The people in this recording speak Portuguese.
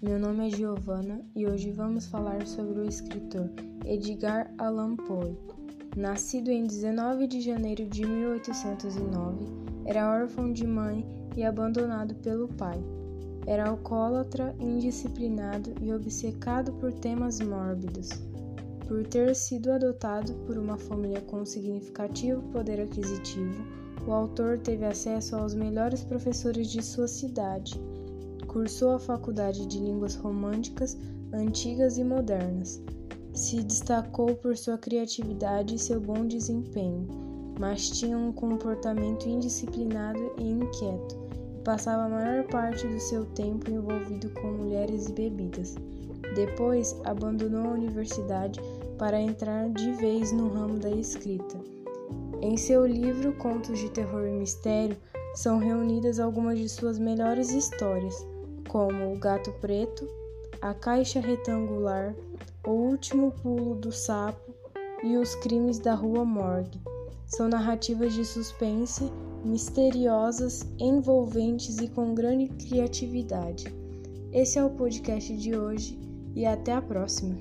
meu nome é Giovana e hoje vamos falar sobre o escritor Edgar Allan Poe. Nascido em 19 de janeiro de 1809, era órfão de mãe e abandonado pelo pai. Era alcoólatra, indisciplinado e obcecado por temas mórbidos. Por ter sido adotado por uma família com significativo poder aquisitivo, o autor teve acesso aos melhores professores de sua cidade Cursou a Faculdade de Línguas Românticas Antigas e Modernas. Se destacou por sua criatividade e seu bom desempenho, mas tinha um comportamento indisciplinado e inquieto, e passava a maior parte do seu tempo envolvido com mulheres e bebidas. Depois, abandonou a universidade para entrar de vez no ramo da escrita. Em seu livro Contos de Terror e Mistério são reunidas algumas de suas melhores histórias como O Gato Preto, A Caixa Retangular, O Último Pulo do Sapo e Os Crimes da Rua Morgue. São narrativas de suspense, misteriosas, envolventes e com grande criatividade. Esse é o podcast de hoje e até a próxima!